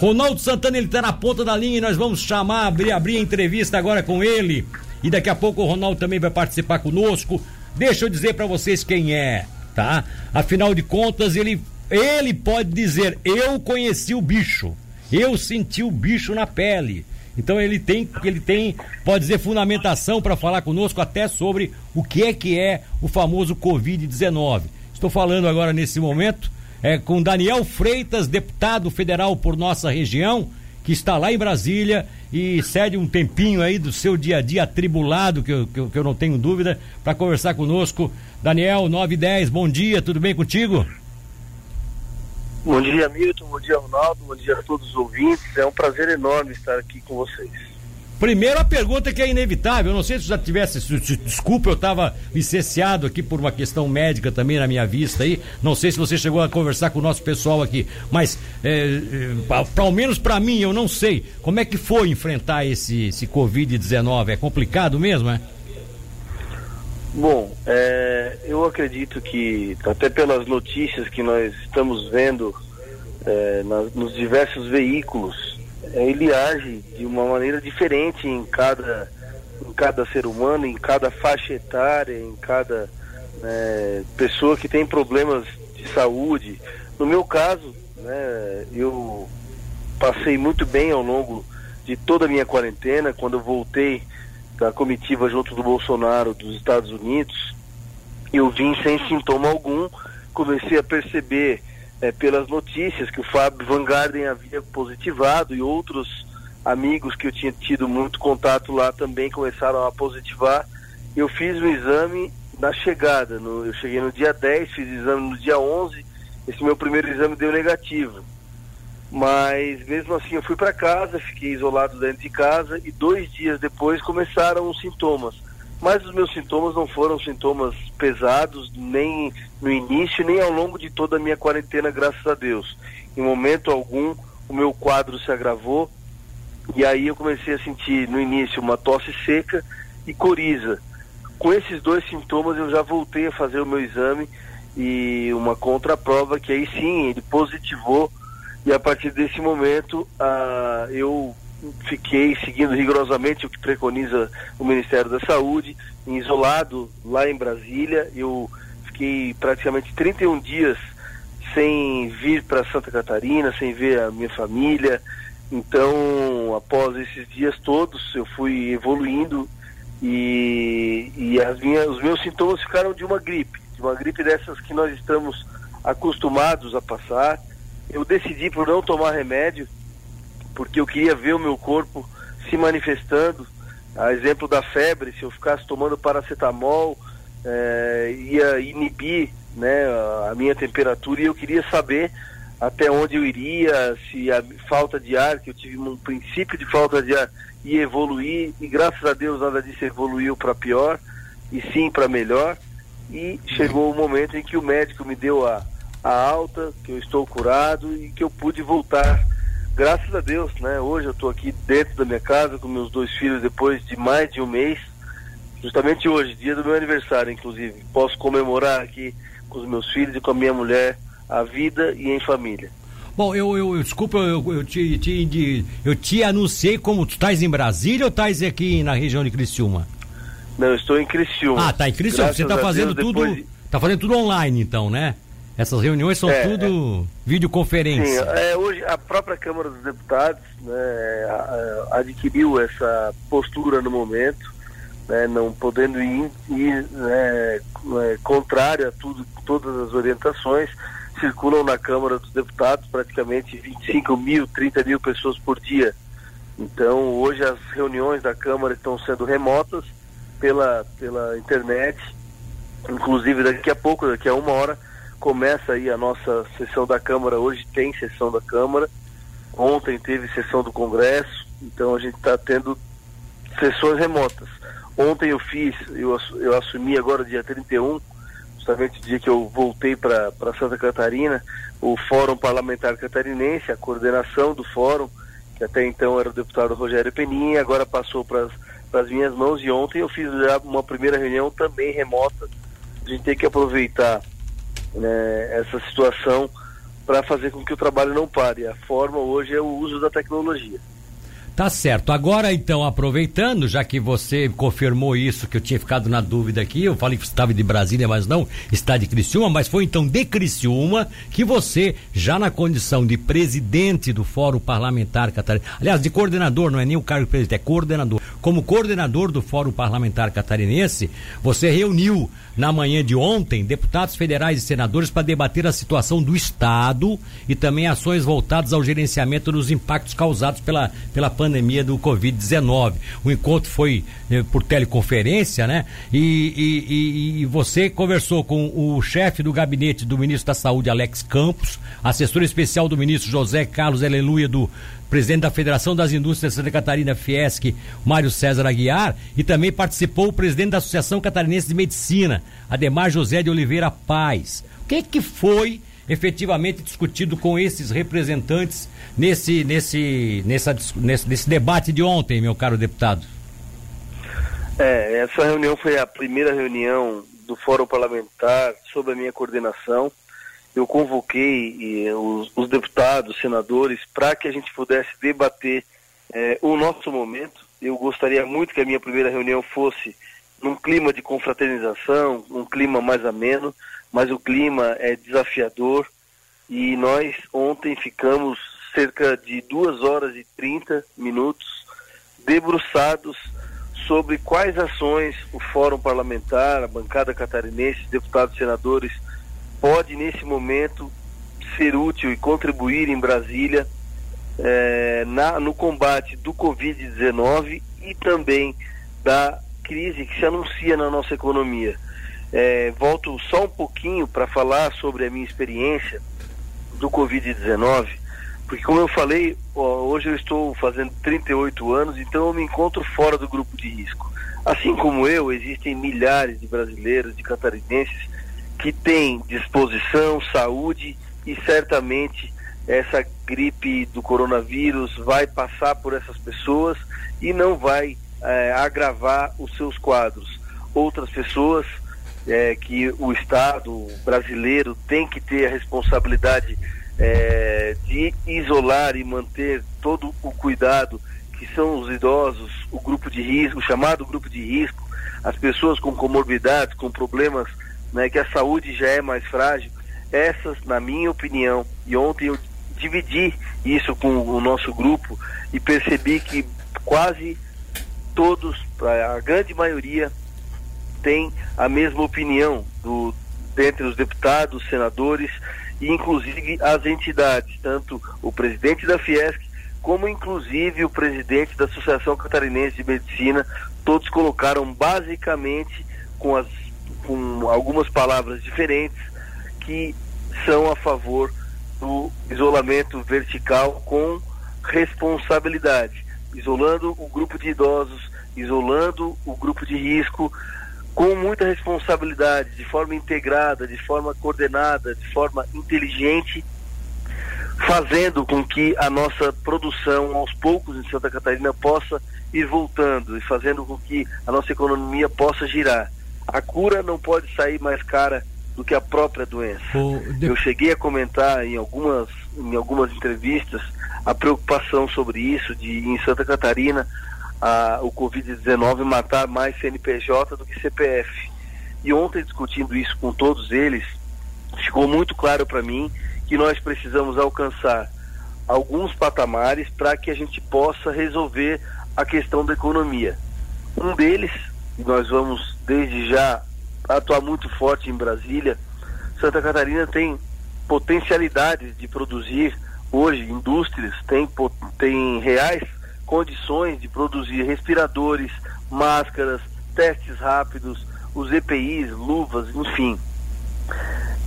Ronaldo Santana, ele tá na ponta da linha e nós vamos chamar, abrir, abrir a entrevista agora com ele. E daqui a pouco o Ronaldo também vai participar conosco. Deixa eu dizer para vocês quem é, tá? Afinal de contas, ele, ele pode dizer: Eu conheci o bicho, eu senti o bicho na pele. Então ele tem, ele tem, pode dizer, fundamentação para falar conosco até sobre o que é que é o famoso Covid-19. Estou falando agora nesse momento é, com Daniel Freitas, deputado federal por nossa região, que está lá em Brasília e cede um tempinho aí do seu dia a dia atribulado, que eu, que eu, que eu não tenho dúvida, para conversar conosco. Daniel, 910, bom dia, tudo bem contigo? Bom dia, Milton, bom dia, Ronaldo, bom dia a todos os ouvintes. É um prazer enorme estar aqui com vocês. Primeiro a pergunta que é inevitável, eu não sei se já tivesse, desculpa, eu estava licenciado aqui por uma questão médica também na minha vista aí, não sei se você chegou a conversar com o nosso pessoal aqui, mas é, é, ao menos para mim eu não sei, como é que foi enfrentar esse, esse Covid-19, é complicado mesmo, é? Bom, é, eu acredito que, até pelas notícias que nós estamos vendo é, nos diversos veículos, ele age de uma maneira diferente em cada, em cada ser humano, em cada faixa etária, em cada né, pessoa que tem problemas de saúde. No meu caso, né, eu passei muito bem ao longo de toda a minha quarentena, quando eu voltei da comitiva junto do Bolsonaro dos Estados Unidos, eu vim sem sintoma algum, comecei a perceber é, pelas notícias que o Fábio Van Garden havia positivado e outros amigos que eu tinha tido muito contato lá também começaram a positivar. Eu fiz o exame na chegada, no, eu cheguei no dia 10, fiz o exame no dia 11, esse meu primeiro exame deu negativo. Mas mesmo assim eu fui para casa, fiquei isolado dentro de casa e dois dias depois começaram os sintomas mas os meus sintomas não foram sintomas pesados, nem no início, nem ao longo de toda a minha quarentena, graças a Deus. Em momento algum, o meu quadro se agravou, e aí eu comecei a sentir no início uma tosse seca e coriza. Com esses dois sintomas, eu já voltei a fazer o meu exame e uma contraprova que aí sim ele positivou, e a partir desse momento, ah, eu fiquei seguindo rigorosamente o que preconiza o Ministério da Saúde, isolado lá em Brasília. Eu fiquei praticamente 31 dias sem vir para Santa Catarina, sem ver a minha família. Então, após esses dias todos, eu fui evoluindo e, e as minhas, os meus sintomas ficaram de uma gripe, de uma gripe dessas que nós estamos acostumados a passar. Eu decidi por não tomar remédio porque eu queria ver o meu corpo se manifestando. A exemplo da febre, se eu ficasse tomando paracetamol, é, ia inibir né, a minha temperatura e eu queria saber até onde eu iria, se a falta de ar, que eu tive um princípio de falta de ar, ia evoluir, e graças a Deus nada disso evoluiu para pior, e sim para melhor. E chegou o momento em que o médico me deu a, a alta, que eu estou curado e que eu pude voltar graças a Deus, né? Hoje eu estou aqui dentro da minha casa com meus dois filhos depois de mais de um mês. Justamente hoje, dia do meu aniversário, inclusive. Posso comemorar aqui com os meus filhos e com a minha mulher a vida e em família. Bom, eu, eu, eu desculpa, eu, eu, te, te, eu te anunciei como tu estás em Brasília ou estás aqui na região de Criciúma? Não, eu estou em Criciúma. Ah, tá em Criciúma. Graças Você está fazendo Deus, tudo. De... Tá fazendo tudo online, então, né? Essas reuniões são é, tudo é, videoconferência. Sim, é, hoje a própria Câmara dos Deputados né, adquiriu essa postura no momento, né, não podendo ir, ir né, é, contrário a tudo, todas as orientações, circulam na Câmara dos Deputados praticamente 25 mil, 30 mil pessoas por dia. Então hoje as reuniões da Câmara estão sendo remotas pela, pela internet, inclusive daqui a pouco, daqui a uma hora, começa aí a nossa sessão da Câmara, hoje tem sessão da Câmara, ontem teve sessão do Congresso, então a gente está tendo sessões remotas. Ontem eu fiz, eu, eu assumi agora dia 31, justamente o dia que eu voltei para Santa Catarina, o Fórum Parlamentar Catarinense, a coordenação do fórum, que até então era o deputado Rogério Peninha, agora passou para as minhas mãos e ontem eu fiz já uma primeira reunião também remota. A gente tem que aproveitar né, essa situação para fazer com que o trabalho não pare. A forma hoje é o uso da tecnologia. Tá certo. Agora, então, aproveitando, já que você confirmou isso, que eu tinha ficado na dúvida aqui, eu falei que estava de Brasília, mas não, está de Criciúma, mas foi então de Criciúma que você, já na condição de presidente do Fórum Parlamentar Catarinense, aliás, de coordenador, não é nem o cargo de presidente, é coordenador. Como coordenador do Fórum Parlamentar Catarinense, você reuniu na manhã de ontem deputados federais e senadores para debater a situação do Estado e também ações voltadas ao gerenciamento dos impactos causados pela, pela pandemia pandemia do Covid-19. O encontro foi eh, por teleconferência, né? E, e, e, você conversou com o chefe do gabinete do ministro da Saúde, Alex Campos, assessor especial do ministro José Carlos Aleluia, do presidente da Federação das Indústrias Santa Catarina, Fiesc, Mário César Aguiar, e também participou o presidente da Associação Catarinense de Medicina, Ademar José de Oliveira Paz. O que, que foi efetivamente discutido com esses representantes nesse, nesse, nessa, nesse, nesse debate de ontem, meu caro deputado? É, essa reunião foi a primeira reunião do Fórum Parlamentar sob a minha coordenação. Eu convoquei e, os, os, deputados, senadores, para que a gente pudesse debater é, o nosso momento. Eu gostaria muito que a minha primeira reunião fosse num clima de confraternização, um clima mais ameno, mas o clima é desafiador e nós ontem ficamos cerca de duas horas e 30 minutos debruçados sobre quais ações o Fórum Parlamentar, a bancada catarinense, deputados e senadores, pode nesse momento ser útil e contribuir em Brasília eh, na, no combate do Covid-19 e também da crise que se anuncia na nossa economia. É, volto só um pouquinho para falar sobre a minha experiência do Covid-19, porque como eu falei, ó, hoje eu estou fazendo 38 anos, então eu me encontro fora do grupo de risco. Assim como eu, existem milhares de brasileiros, de catarinenses, que têm disposição, saúde e certamente essa gripe do coronavírus vai passar por essas pessoas e não vai é, agravar os seus quadros. Outras pessoas é, que o Estado brasileiro tem que ter a responsabilidade é, de isolar e manter todo o cuidado que são os idosos, o grupo de risco, o chamado grupo de risco, as pessoas com comorbidades, com problemas, né, que a saúde já é mais frágil. Essas, na minha opinião, e ontem eu dividi isso com o nosso grupo e percebi que quase todos, a grande maioria, tem a mesma opinião do, dentre os deputados, senadores e inclusive as entidades, tanto o presidente da Fiesc como inclusive o presidente da Associação Catarinense de Medicina, todos colocaram basicamente com, as, com algumas palavras diferentes que são a favor do isolamento vertical com responsabilidade, isolando o grupo de idosos, isolando o grupo de risco, com muita responsabilidade, de forma integrada, de forma coordenada, de forma inteligente, fazendo com que a nossa produção aos poucos em Santa Catarina possa ir voltando e fazendo com que a nossa economia possa girar. A cura não pode sair mais cara do que a própria doença. Eu cheguei a comentar em algumas, em algumas entrevistas a preocupação sobre isso de em Santa Catarina a, o Covid-19 matar mais CNPJ do que CPF. E ontem, discutindo isso com todos eles, ficou muito claro para mim que nós precisamos alcançar alguns patamares para que a gente possa resolver a questão da economia. Um deles, nós vamos desde já atuar muito forte em Brasília, Santa Catarina tem potencialidades de produzir hoje indústrias, tem, tem reais condições de produzir respiradores, máscaras, testes rápidos, os EPIs, luvas, enfim.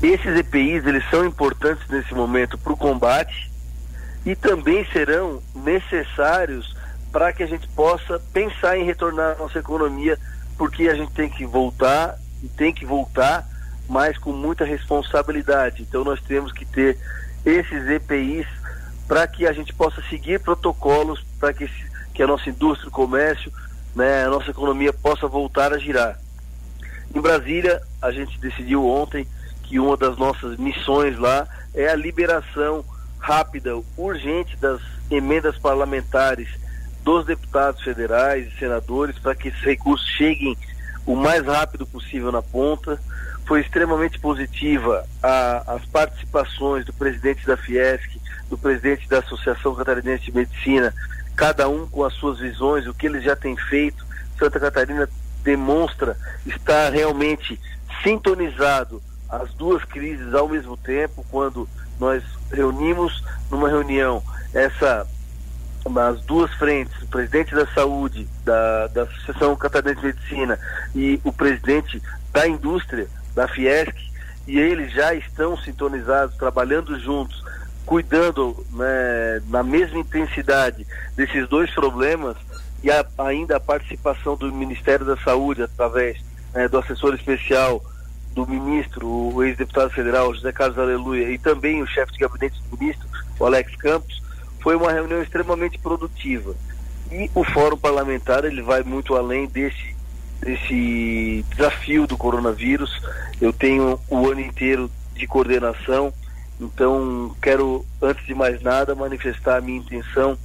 Esses EPIs eles são importantes nesse momento para o combate e também serão necessários para que a gente possa pensar em retornar a nossa economia, porque a gente tem que voltar e tem que voltar, mas com muita responsabilidade. Então nós temos que ter esses EPIs para que a gente possa seguir protocolos para que, que a nossa indústria, o comércio, né, a nossa economia possa voltar a girar. Em Brasília, a gente decidiu ontem que uma das nossas missões lá é a liberação rápida, urgente das emendas parlamentares dos deputados federais e senadores para que esses recursos cheguem o mais rápido possível na ponta. Foi extremamente positiva a, as participações do presidente da Fiesc, do presidente da Associação Catarinense de Medicina, cada um com as suas visões, o que eles já têm feito. Santa Catarina demonstra estar realmente sintonizado as duas crises ao mesmo tempo, quando nós reunimos numa reunião essa as duas frentes, o presidente da saúde, da, da Associação Catarinense de Medicina e o presidente da indústria, da Fiesc, e eles já estão sintonizados, trabalhando juntos, cuidando né, na mesma intensidade desses dois problemas e a, ainda a participação do Ministério da Saúde através né, do assessor especial do ministro, o ex-deputado federal José Carlos Aleluia, e também o chefe de gabinete do ministro, o Alex Campos, foi uma reunião extremamente produtiva. E o fórum parlamentar ele vai muito além desse, desse desafio do coronavírus. Eu tenho o ano inteiro de coordenação, então quero, antes de mais nada, manifestar a minha intenção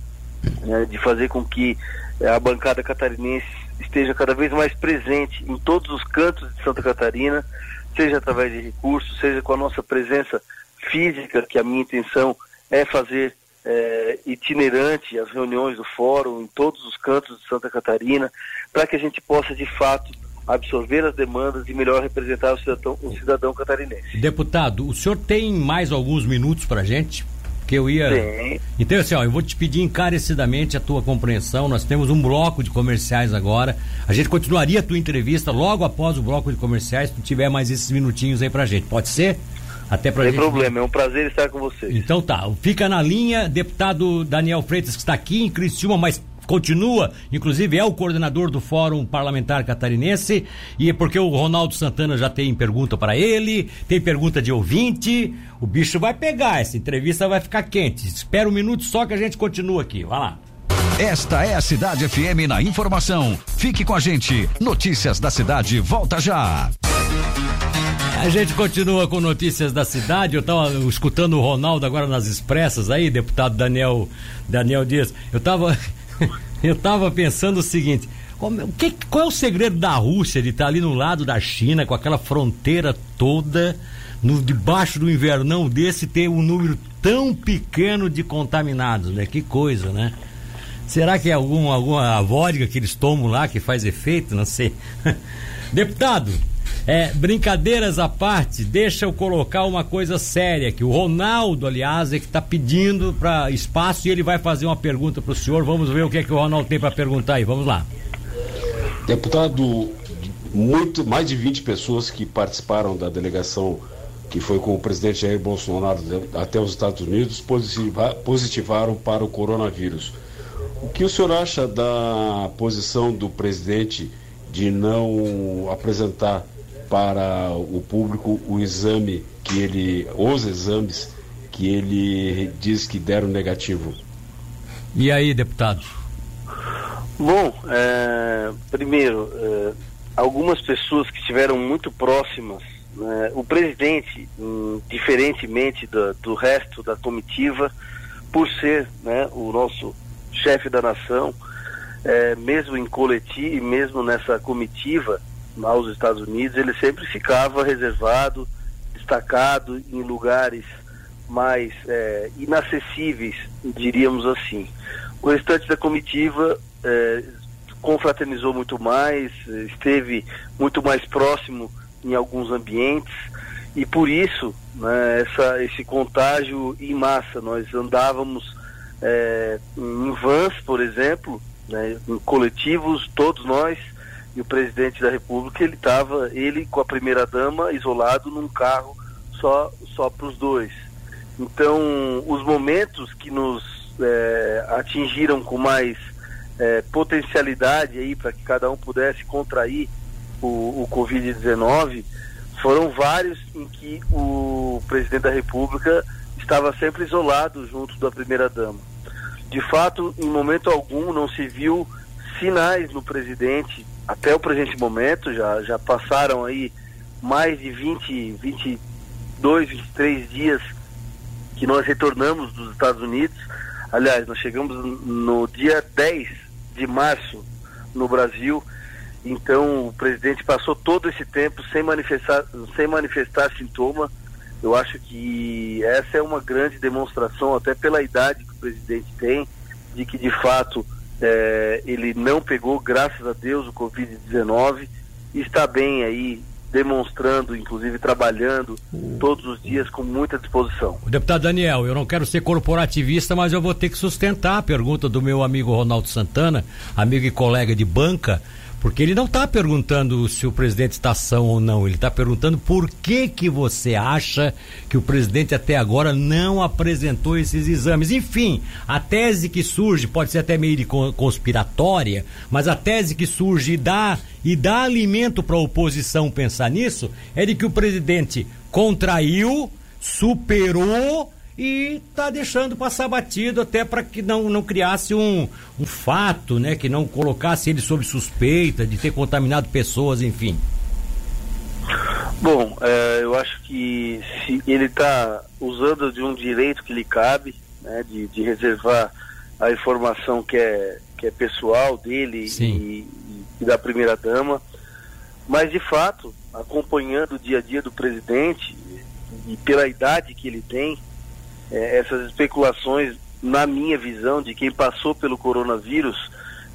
né, de fazer com que a bancada catarinense esteja cada vez mais presente em todos os cantos de Santa Catarina, seja através de recursos, seja com a nossa presença física, que a minha intenção é fazer é, itinerante as reuniões do fórum em todos os cantos de Santa Catarina, para que a gente possa de fato absorver as demandas e melhor representar o cidadão, o cidadão catarinense. Deputado, o senhor tem mais alguns minutos para a gente? que eu ia. Sim. Então, assim, ó, eu vou te pedir encarecidamente a tua compreensão. Nós temos um bloco de comerciais agora. A gente continuaria a tua entrevista logo após o bloco de comerciais, se tu tiver mais esses minutinhos aí pra gente. Pode ser? Até pra Sem gente... problema, é um prazer estar com vocês. Então tá, fica na linha, deputado Daniel Freitas, que está aqui em Criciúma, mas continua, inclusive é o coordenador do Fórum Parlamentar Catarinense, e é porque o Ronaldo Santana já tem pergunta para ele, tem pergunta de ouvinte, o bicho vai pegar, essa entrevista vai ficar quente. Espera um minuto só que a gente continua aqui, vai lá. Esta é a Cidade FM na informação. Fique com a gente. Notícias da cidade, volta já. A gente continua com notícias da cidade. Eu estava escutando o Ronaldo agora nas expressas aí, deputado Daniel Daniel Dias. Eu estava eu tava pensando o seguinte: qual, que, qual é o segredo da Rússia de estar ali no lado da China, com aquela fronteira toda, no, debaixo do invernão desse, ter um número tão pequeno de contaminados, né? Que coisa, né? Será que é algum, alguma vodka que eles tomam lá que faz efeito? Não sei. Deputado, é, brincadeiras à parte, deixa eu colocar uma coisa séria que o Ronaldo, aliás, é que está pedindo para espaço e ele vai fazer uma pergunta para o senhor. Vamos ver o que é que o Ronaldo tem para perguntar aí. Vamos lá. Deputado, muito mais de 20 pessoas que participaram da delegação que foi com o presidente Jair Bolsonaro até os Estados Unidos positiva, positivaram para o coronavírus. O que o senhor acha da posição do presidente de não apresentar para o público o exame que ele, os exames que ele diz que deram negativo. E aí, deputado? Bom, é, primeiro, é, algumas pessoas que estiveram muito próximas, né, o presidente, hum, diferentemente do, do, resto da comitiva, por ser né, o nosso chefe da nação, é, mesmo em coletivo, mesmo nessa comitiva, aos Estados Unidos, ele sempre ficava reservado, destacado em lugares mais é, inacessíveis, diríamos assim. O restante da comitiva é, confraternizou muito mais, esteve muito mais próximo em alguns ambientes e por isso né, essa, esse contágio em massa. Nós andávamos é, em vans, por exemplo, né, em coletivos, todos nós, e o presidente da República ele estava ele com a primeira dama isolado num carro só só para os dois. Então os momentos que nos é, atingiram com mais é, potencialidade aí para que cada um pudesse contrair o, o Covid-19 foram vários em que o presidente da República estava sempre isolado junto da primeira dama. De fato, em momento algum não se viu sinais no presidente até o presente momento, já, já passaram aí mais de 20, 20 22, 23 dias que nós retornamos dos Estados Unidos. Aliás, nós chegamos no dia 10 de março no Brasil. Então, o presidente passou todo esse tempo sem manifestar, sem manifestar sintoma. Eu acho que essa é uma grande demonstração, até pela idade que o presidente tem, de que de fato é, ele não pegou, graças a Deus, o Covid-19 e está bem aí demonstrando, inclusive trabalhando todos os dias com muita disposição. Deputado Daniel, eu não quero ser corporativista, mas eu vou ter que sustentar a pergunta do meu amigo Ronaldo Santana, amigo e colega de banca, porque ele não está perguntando se o presidente está são ou não, ele está perguntando por que que você acha que o presidente até agora não apresentou esses exames. Enfim, a tese que surge, pode ser até meio conspiratória, mas a tese que surge e dá, e dá alimento para a oposição pensar nisso, é de que o presidente contraiu, superou e está deixando passar batido até para que não, não criasse um, um fato, né? Que não colocasse ele sob suspeita de ter contaminado pessoas, enfim. Bom, é, eu acho que se ele está usando de um direito que lhe cabe, né, de, de reservar a informação que é, que é pessoal dele e, e, da primeira dama, mas de fato, acompanhando o dia a dia do presidente e pela idade que ele tem, é, essas especulações, na minha visão, de quem passou pelo coronavírus,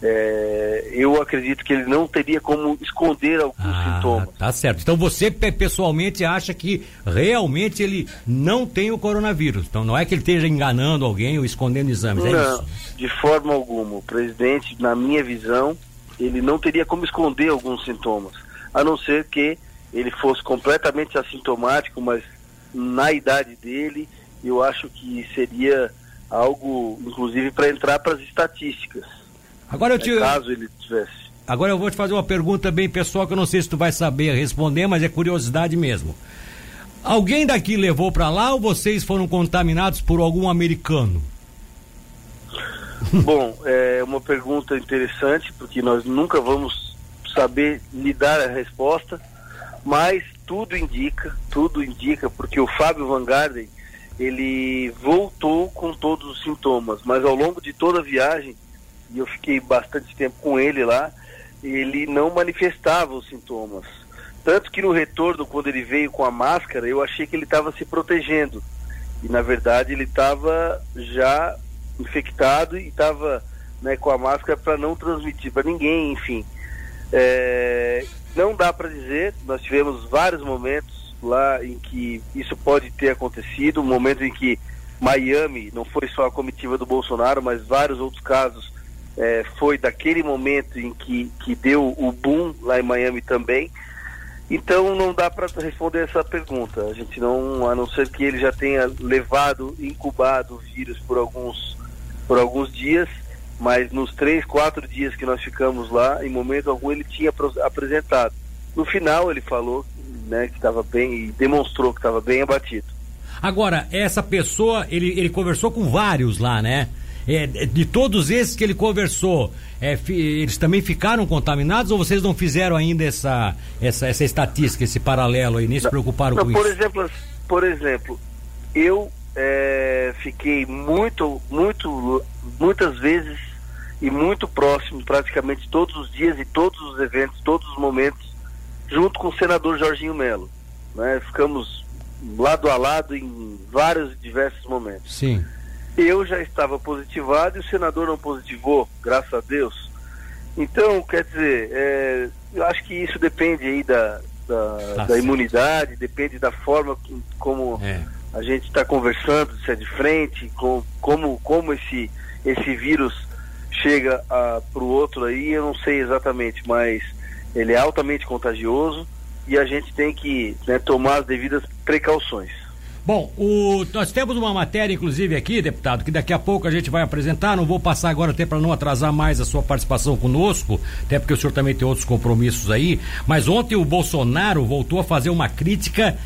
é, eu acredito que ele não teria como esconder alguns ah, sintomas. Tá certo. Então você pessoalmente acha que realmente ele não tem o coronavírus. Então não é que ele esteja enganando alguém ou escondendo exames, é não, isso? De forma alguma. O presidente, na minha visão, ele não teria como esconder alguns sintomas. A não ser que ele fosse completamente assintomático, mas na idade dele eu acho que seria algo, inclusive, para entrar para as estatísticas. Agora eu te... Caso ele tivesse. Agora eu vou te fazer uma pergunta bem pessoal que eu não sei se tu vai saber responder, mas é curiosidade mesmo. Alguém daqui levou para lá ou vocês foram contaminados por algum americano? Bom, é uma pergunta interessante, porque nós nunca vamos saber lhe dar a resposta, mas tudo indica, tudo indica, porque o Fábio Van Garden, ele voltou com todos os sintomas, mas ao longo de toda a viagem, e eu fiquei bastante tempo com ele lá, ele não manifestava os sintomas. Tanto que no retorno, quando ele veio com a máscara, eu achei que ele estava se protegendo. E na verdade ele estava já infectado e estava né, com a máscara para não transmitir para ninguém, enfim. É, não dá para dizer, nós tivemos vários momentos lá em que isso pode ter acontecido, um momento em que Miami, não foi só a comitiva do Bolsonaro, mas vários outros casos, é, foi daquele momento em que, que deu o boom lá em Miami também. Então não dá para responder essa pergunta. A gente não, a não ser que ele já tenha levado, incubado o vírus por alguns, por alguns dias, mas nos três, quatro dias que nós ficamos lá, em momento algum ele tinha apresentado. No final ele falou né, que estava bem e demonstrou que estava bem abatido. Agora, essa pessoa, ele, ele conversou com vários lá, né? É, de todos esses que ele conversou, é, eles também ficaram contaminados ou vocês não fizeram ainda essa, essa, essa estatística, esse paralelo aí, nem se preocuparam não, com por isso? Exemplo, por exemplo, eu é, fiquei muito, muito, muitas vezes e muito próximo, praticamente todos os dias e todos os eventos, todos os momentos junto com o senador Jorginho Melo. Né? Ficamos lado a lado em vários diversos momentos. Sim. Eu já estava positivado e o senador não positivou, graças a Deus. Então, quer dizer, é, eu acho que isso depende aí da, da, tá da imunidade, depende da forma como é. a gente está conversando, se é de frente, com, como, como esse, esse vírus chega para o outro aí, eu não sei exatamente, mas ele é altamente contagioso e a gente tem que né, tomar as devidas precauções. Bom, o, nós temos uma matéria, inclusive, aqui, deputado, que daqui a pouco a gente vai apresentar. Não vou passar agora até para não atrasar mais a sua participação conosco, até porque o senhor também tem outros compromissos aí. Mas ontem o Bolsonaro voltou a fazer uma crítica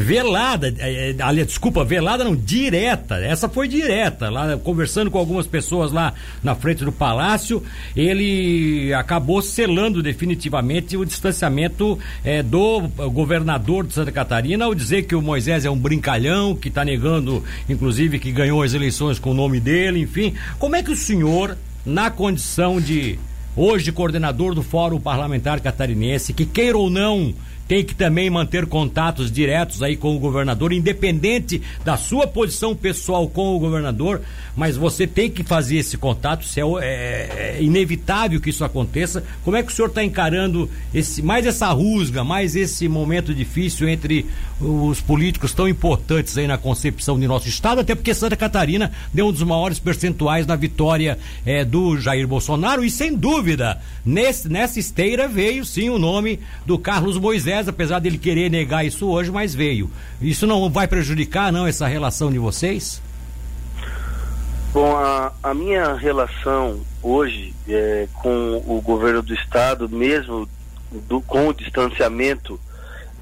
velada, é, é, aliás, desculpa, velada não, direta, essa foi direta, lá conversando com algumas pessoas lá na frente do palácio, ele acabou selando definitivamente o distanciamento é, do governador de Santa Catarina ao dizer que o Moisés é um brincalhão, que está negando, inclusive, que ganhou as eleições com o nome dele, enfim. Como é que o senhor, na condição de hoje coordenador do Fórum Parlamentar Catarinense, que queira ou não tem que também manter contatos diretos aí com o governador, independente da sua posição pessoal com o governador, mas você tem que fazer esse contato, se é, é, é, inevitável que isso aconteça. Como é que o senhor está encarando esse, mais essa rusga, mais esse momento difícil entre os políticos tão importantes aí na concepção de nosso estado, até porque Santa Catarina deu um dos maiores percentuais na vitória é, do Jair Bolsonaro e sem dúvida nesse, nessa esteira veio sim o nome do Carlos Moisés apesar dele querer negar isso hoje, mas veio. Isso não vai prejudicar, não, essa relação de vocês? Bom, a, a minha relação hoje é, com o governo do estado, mesmo do, com o distanciamento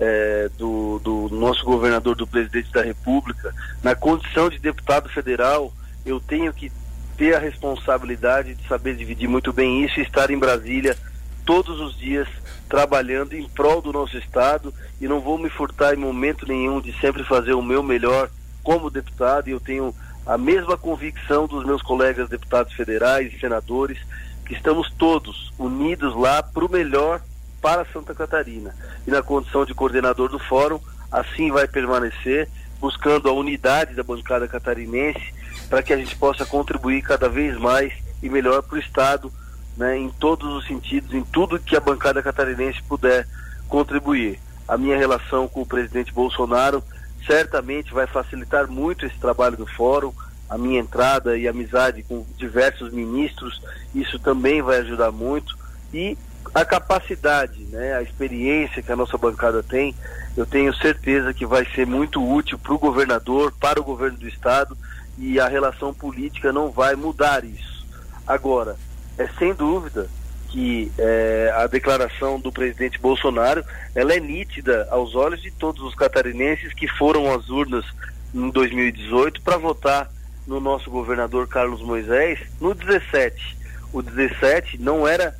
é, do, do nosso governador, do presidente da República, na condição de deputado federal, eu tenho que ter a responsabilidade de saber dividir muito bem isso e estar em Brasília todos os dias trabalhando em prol do nosso Estado e não vou me furtar em momento nenhum de sempre fazer o meu melhor como deputado e eu tenho a mesma convicção dos meus colegas deputados federais e senadores que estamos todos unidos lá para o melhor para Santa Catarina. E na condição de coordenador do fórum, assim vai permanecer, buscando a unidade da bancada catarinense para que a gente possa contribuir cada vez mais e melhor para o Estado né, em todos os sentidos, em tudo que a bancada catarinense puder contribuir. A minha relação com o presidente Bolsonaro certamente vai facilitar muito esse trabalho do fórum, a minha entrada e amizade com diversos ministros, isso também vai ajudar muito e a capacidade, né, a experiência que a nossa bancada tem, eu tenho certeza que vai ser muito útil para o governador, para o governo do estado e a relação política não vai mudar isso. Agora, é sem dúvida que é, a declaração do presidente Bolsonaro ela é nítida aos olhos de todos os catarinenses que foram às urnas em 2018 para votar no nosso governador Carlos Moisés no 17. O 17 não era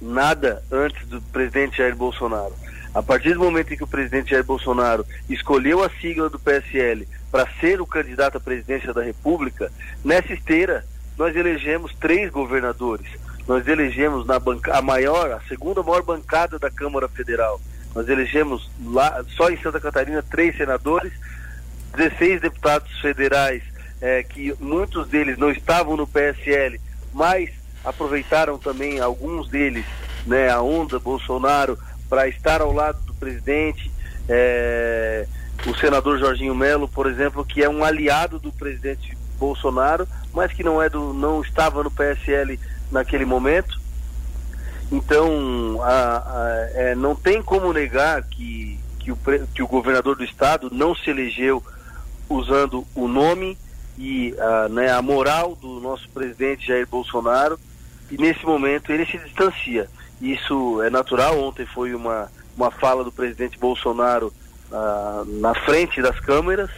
nada antes do presidente Jair Bolsonaro. A partir do momento em que o presidente Jair Bolsonaro escolheu a sigla do PSL para ser o candidato à presidência da República, nessa esteira nós elegemos três governadores. Nós elegemos na banca, a maior, a segunda maior bancada da Câmara Federal. Nós elegemos lá, só em Santa Catarina, três senadores, 16 deputados federais, é, que muitos deles não estavam no PSL, mas aproveitaram também alguns deles, né, a onda Bolsonaro, para estar ao lado do presidente. É, o senador Jorginho Melo, por exemplo, que é um aliado do presidente Bolsonaro, mas que não é do, não estava no PSL naquele momento. Então, a, a, é, não tem como negar que, que, o, que o governador do estado não se elegeu usando o nome e a, né, a moral do nosso presidente Jair Bolsonaro, e nesse momento ele se distancia. Isso é natural. Ontem foi uma, uma fala do presidente Bolsonaro na frente das câmeras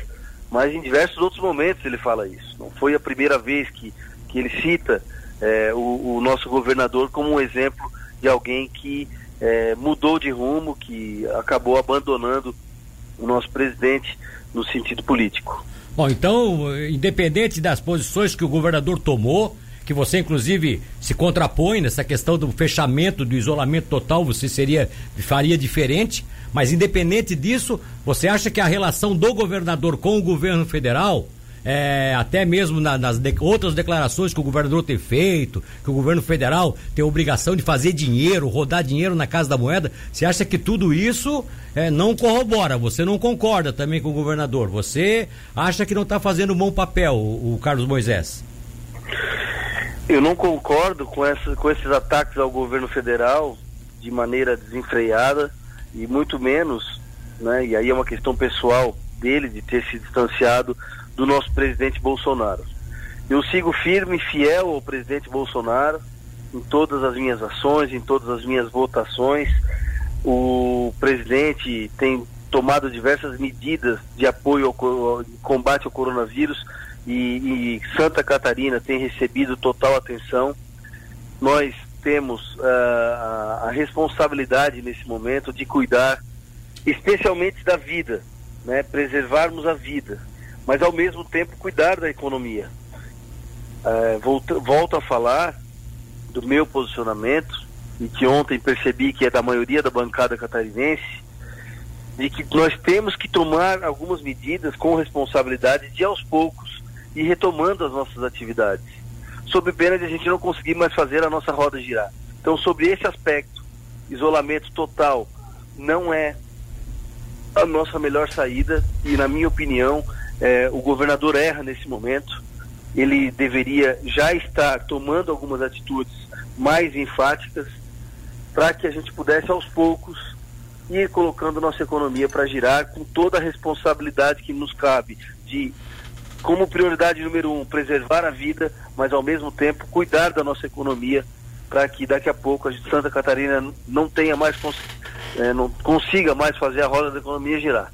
mas em diversos outros momentos ele fala isso. Não foi a primeira vez que, que ele cita é, o, o, nosso governador como um exemplo de alguém que é, mudou de rumo, que acabou abandonando o nosso presidente no sentido político. Bom, então, independente das posições que o governador tomou, que você inclusive se contrapõe nessa questão do fechamento, do isolamento total, você seria faria diferente, mas independente disso, você acha que a relação do governador com o governo federal é, até mesmo na, nas de, outras declarações que o governador tem feito, que o governo federal tem obrigação de fazer dinheiro, rodar dinheiro na Casa da Moeda, você acha que tudo isso é, não corrobora? Você não concorda também com o governador? Você acha que não está fazendo um bom papel o, o Carlos Moisés? Eu não concordo com, essa, com esses ataques ao governo federal de maneira desenfreada e muito menos, né, e aí é uma questão pessoal dele de ter se distanciado do nosso presidente Bolsonaro. Eu sigo firme e fiel ao presidente Bolsonaro em todas as minhas ações, em todas as minhas votações. O presidente tem tomado diversas medidas de apoio ao combate ao coronavírus e, e Santa Catarina tem recebido total atenção. Nós temos uh, a, responsabilidade nesse momento de cuidar especialmente da vida, né? preservarmos a vida, mas ao mesmo tempo cuidar da economia. Uh, volto, volto a falar do meu posicionamento e que ontem percebi que é da maioria da bancada catarinense, de que nós temos que tomar algumas medidas com responsabilidade de aos poucos e retomando as nossas atividades, sob pena de a gente não conseguir mais fazer a nossa roda girar. Então, sobre esse aspecto, isolamento total não é a nossa melhor saída e, na minha opinião, é, o governador erra nesse momento. Ele deveria já estar tomando algumas atitudes mais enfáticas para que a gente pudesse aos poucos ir colocando nossa economia para girar com toda a responsabilidade que nos cabe de como prioridade número um preservar a vida, mas ao mesmo tempo cuidar da nossa economia para que daqui a pouco a Santa Catarina não tenha mais é, não consiga mais fazer a roda da economia girar.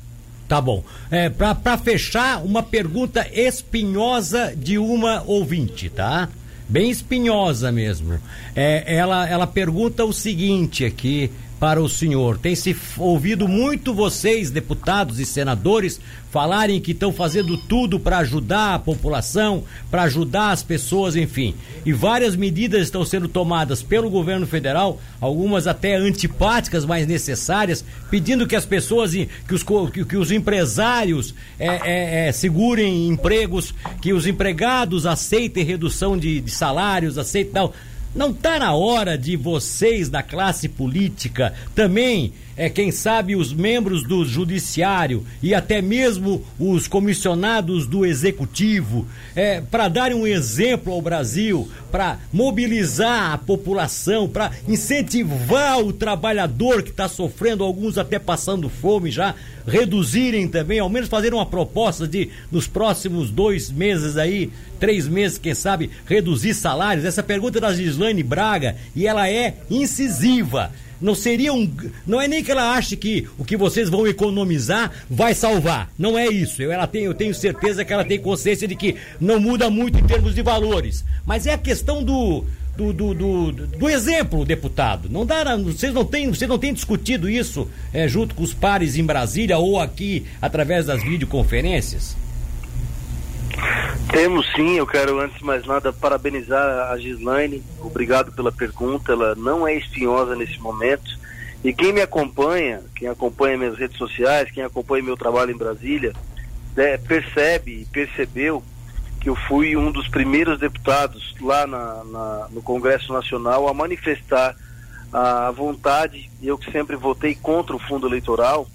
Tá bom. É, para fechar, uma pergunta espinhosa de uma ouvinte, tá? Bem espinhosa mesmo. É, ela, ela pergunta o seguinte aqui para o senhor. Tem se ouvido muito vocês, deputados e senadores, falarem que estão fazendo tudo para ajudar a população, para ajudar as pessoas, enfim. E várias medidas estão sendo tomadas pelo governo federal, algumas até antipáticas, mas necessárias, pedindo que as pessoas, que os, que, os empresários é, é, é, segurem empregos, que os empregados aceitem redução de, de salários, aceitem tal. Não está na hora de vocês da classe política também, é quem sabe os membros do judiciário e até mesmo os comissionados do executivo, é, para darem um exemplo ao Brasil, para mobilizar a população, para incentivar o trabalhador que está sofrendo, alguns até passando fome já, reduzirem também, ao menos fazer uma proposta de nos próximos dois meses aí, três meses, quem sabe, reduzir salários. Essa pergunta é da Gislaine Braga e ela é incisiva. Não seria um. Não é nem que ela ache que o que vocês vão economizar vai salvar. Não é isso. Eu, ela tem, eu tenho certeza que ela tem consciência de que não muda muito em termos de valores. Mas é a questão do, do, do, do, do, exemplo, deputado. Não dá, vocês não têm, vocês não têm discutido isso é, junto com os pares em Brasília ou aqui através das videoconferências? Temos sim, eu quero antes de mais nada parabenizar a Gislaine, obrigado pela pergunta, ela não é espinhosa nesse momento. E quem me acompanha, quem acompanha minhas redes sociais, quem acompanha meu trabalho em Brasília, né, percebe e percebeu que eu fui um dos primeiros deputados lá na, na, no Congresso Nacional a manifestar a vontade, eu que sempre votei contra o fundo eleitoral,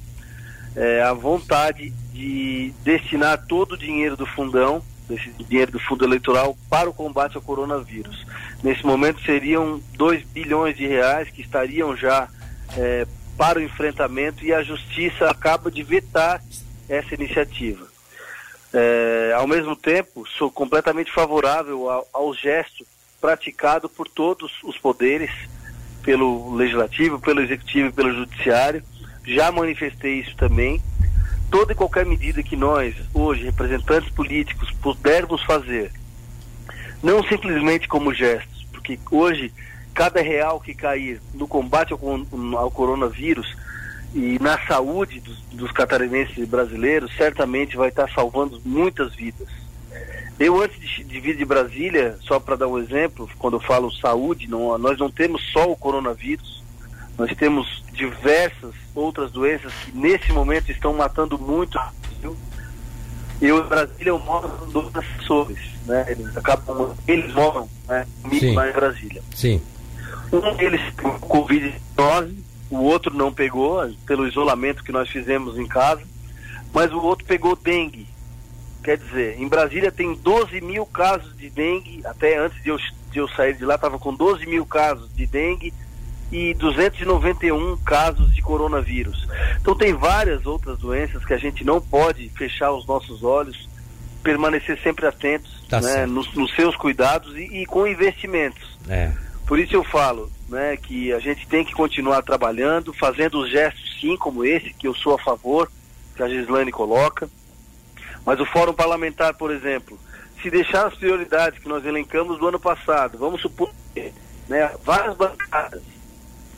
é, a vontade de destinar todo o dinheiro do fundão, desse dinheiro do fundo eleitoral, para o combate ao coronavírus. Nesse momento seriam 2 bilhões de reais que estariam já é, para o enfrentamento e a justiça acaba de vetar essa iniciativa. É, ao mesmo tempo, sou completamente favorável ao, ao gesto praticado por todos os poderes, pelo legislativo, pelo executivo e pelo judiciário. Já manifestei isso também toda e qualquer medida que nós, hoje, representantes políticos, pudermos fazer, não simplesmente como gestos, porque hoje, cada real que cair no combate ao, ao coronavírus e na saúde dos, dos catarinenses e brasileiros, certamente vai estar salvando muitas vidas. Eu, antes de, de vir de Brasília, só para dar um exemplo, quando eu falo saúde, não, nós não temos só o coronavírus, nós temos diversas outras doenças que nesse momento estão matando muito o Brasil. Eu em Brasília eu moro com dois assessores, né? Eles acabam, eles moram né, comigo Sim. lá em Brasília. Sim. Um deles pegou Covid-19, o outro não pegou, pelo isolamento que nós fizemos em casa, mas o outro pegou dengue. Quer dizer, em Brasília tem 12 mil casos de dengue, até antes de eu, de eu sair de lá, estava com 12 mil casos de dengue e 291 casos de coronavírus. Então tem várias outras doenças que a gente não pode fechar os nossos olhos, permanecer sempre atentos tá né, nos, nos, seus cuidados e, e com investimentos. É. Por isso eu falo, né, que a gente tem que continuar trabalhando, fazendo os gestos sim, como esse, que eu sou a favor, que a Gislane coloca. Mas o Fórum Parlamentar, por exemplo, se deixar as prioridades que nós elencamos do ano passado, vamos supor que né, várias bancadas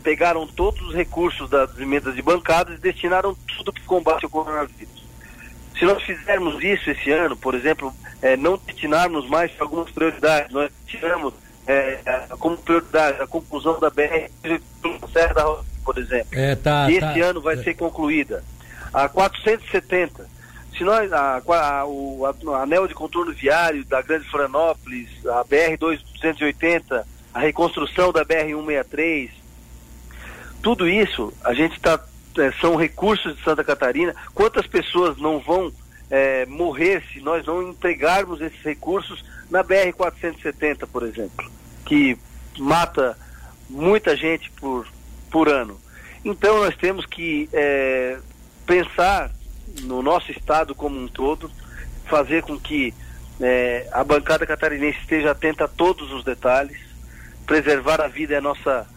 pegaram todos os recursos das emendas de bancadas e destinaram tudo para o combate ao coronavírus. Se nós fizermos isso esse ano, por exemplo, é, não destinarmos mais para algumas prioridades, nós tiramos é, como prioridade a conclusão da BR Serra da Roça, por exemplo. É, tá, esse tá. ano vai ser concluída. A 470, se nós, a, a, o a, anel de contorno viário da Grande Florianópolis, a BR 280, a reconstrução da BR 163, tudo isso a gente está é, são recursos de Santa Catarina. Quantas pessoas não vão é, morrer se nós não entregarmos esses recursos na BR 470, por exemplo, que mata muita gente por, por ano. Então nós temos que é, pensar no nosso estado como um todo, fazer com que é, a bancada catarinense esteja atenta a todos os detalhes, preservar a vida é a nossa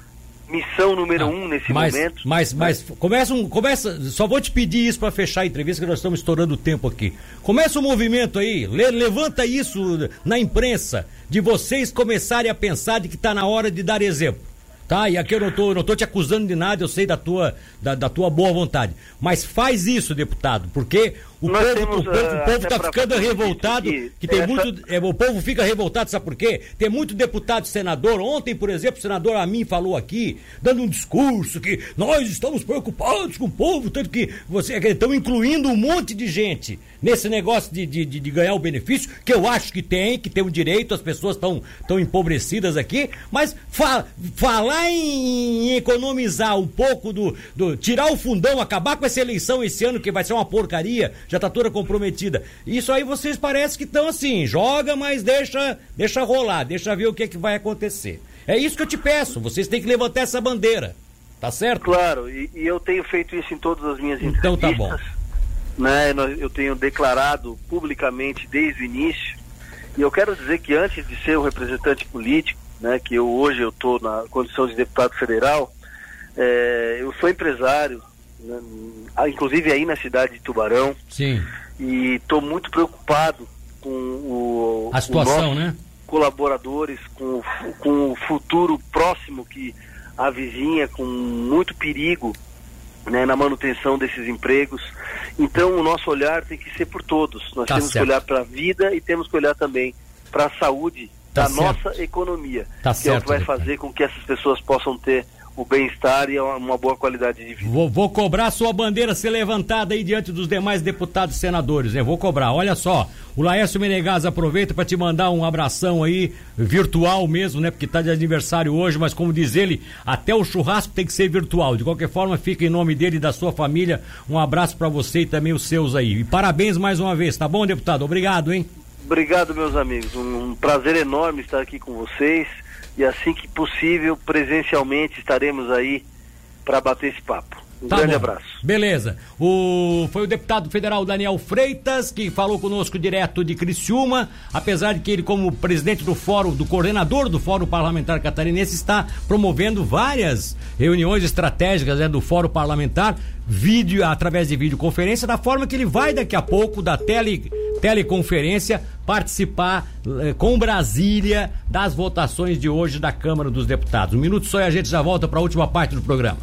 missão número ah, um nesse mas, momento. Mas, mas começa um, começa, só vou te pedir isso para fechar a entrevista que nós estamos estourando o tempo aqui. Começa um movimento aí, le, levanta isso na imprensa de vocês começarem a pensar de que está na hora de dar exemplo. Tá, e aqui eu não tô, não tô te acusando de nada, eu sei da tua, da, da tua boa vontade. Mas faz isso, deputado, porque o o povo, uh, o povo tá ficando revoltado, que tem essa... muito, é, o povo fica revoltado, sabe por quê? Tem muito deputado senador, ontem, por exemplo, o senador Amin falou aqui, dando um discurso que nós estamos preocupados com o povo, tanto que você estão incluindo um monte de gente nesse negócio de, de, de, ganhar o benefício, que eu acho que tem, que tem o direito, as pessoas estão tão empobrecidas aqui, mas fa falar em, em economizar um pouco do, do. tirar o fundão, acabar com essa eleição esse ano, que vai ser uma porcaria, já está toda comprometida. Isso aí vocês parecem que estão assim, joga, mas deixa, deixa rolar, deixa ver o que, é que vai acontecer. É isso que eu te peço, vocês têm que levantar essa bandeira. Tá certo? Claro, e, e eu tenho feito isso em todas as minhas entrevistas. Então tá bom. Né, eu tenho declarado publicamente desde o início. E eu quero dizer que antes de ser um representante político, né, que eu, hoje eu estou na condição de deputado federal, é, eu sou empresário, inclusive aí na cidade de Tubarão. Sim. E estou muito preocupado com o, a situação, né? Colaboradores, com, com o futuro próximo que a vizinha, com muito perigo né, na manutenção desses empregos. Então o nosso olhar tem que ser por todos. Nós tá temos certo. que olhar para a vida e temos que olhar também para a saúde tá da certo. nossa economia, tá que certo, é o que vai fazer com que essas pessoas possam ter o bem-estar e uma boa qualidade de vida. Vou, vou, cobrar sua bandeira ser levantada aí diante dos demais deputados e senadores, né? Vou cobrar. Olha só, o Laércio Menegaz aproveita para te mandar um abração aí, virtual mesmo, né? Porque tá de aniversário hoje, mas como diz ele, até o churrasco tem que ser virtual. De qualquer forma, fica em nome dele e da sua família um abraço para você e também os seus aí. E parabéns mais uma vez, tá bom, deputado? Obrigado, hein? Obrigado, meus amigos. Um prazer enorme estar aqui com vocês e assim que possível, presencialmente, estaremos aí para bater esse papo. Um Tá grande bom. abraço. Beleza. O, foi o deputado federal Daniel Freitas que falou conosco direto de Criciúma, apesar de que ele, como presidente do fórum, do coordenador do Fórum Parlamentar Catarinense, está promovendo várias reuniões estratégicas né, do Fórum Parlamentar, vídeo através de videoconferência, da forma que ele vai daqui a pouco da tele, teleconferência participar eh, com Brasília das votações de hoje da Câmara dos Deputados. Um minuto só e a gente já volta para a última parte do programa.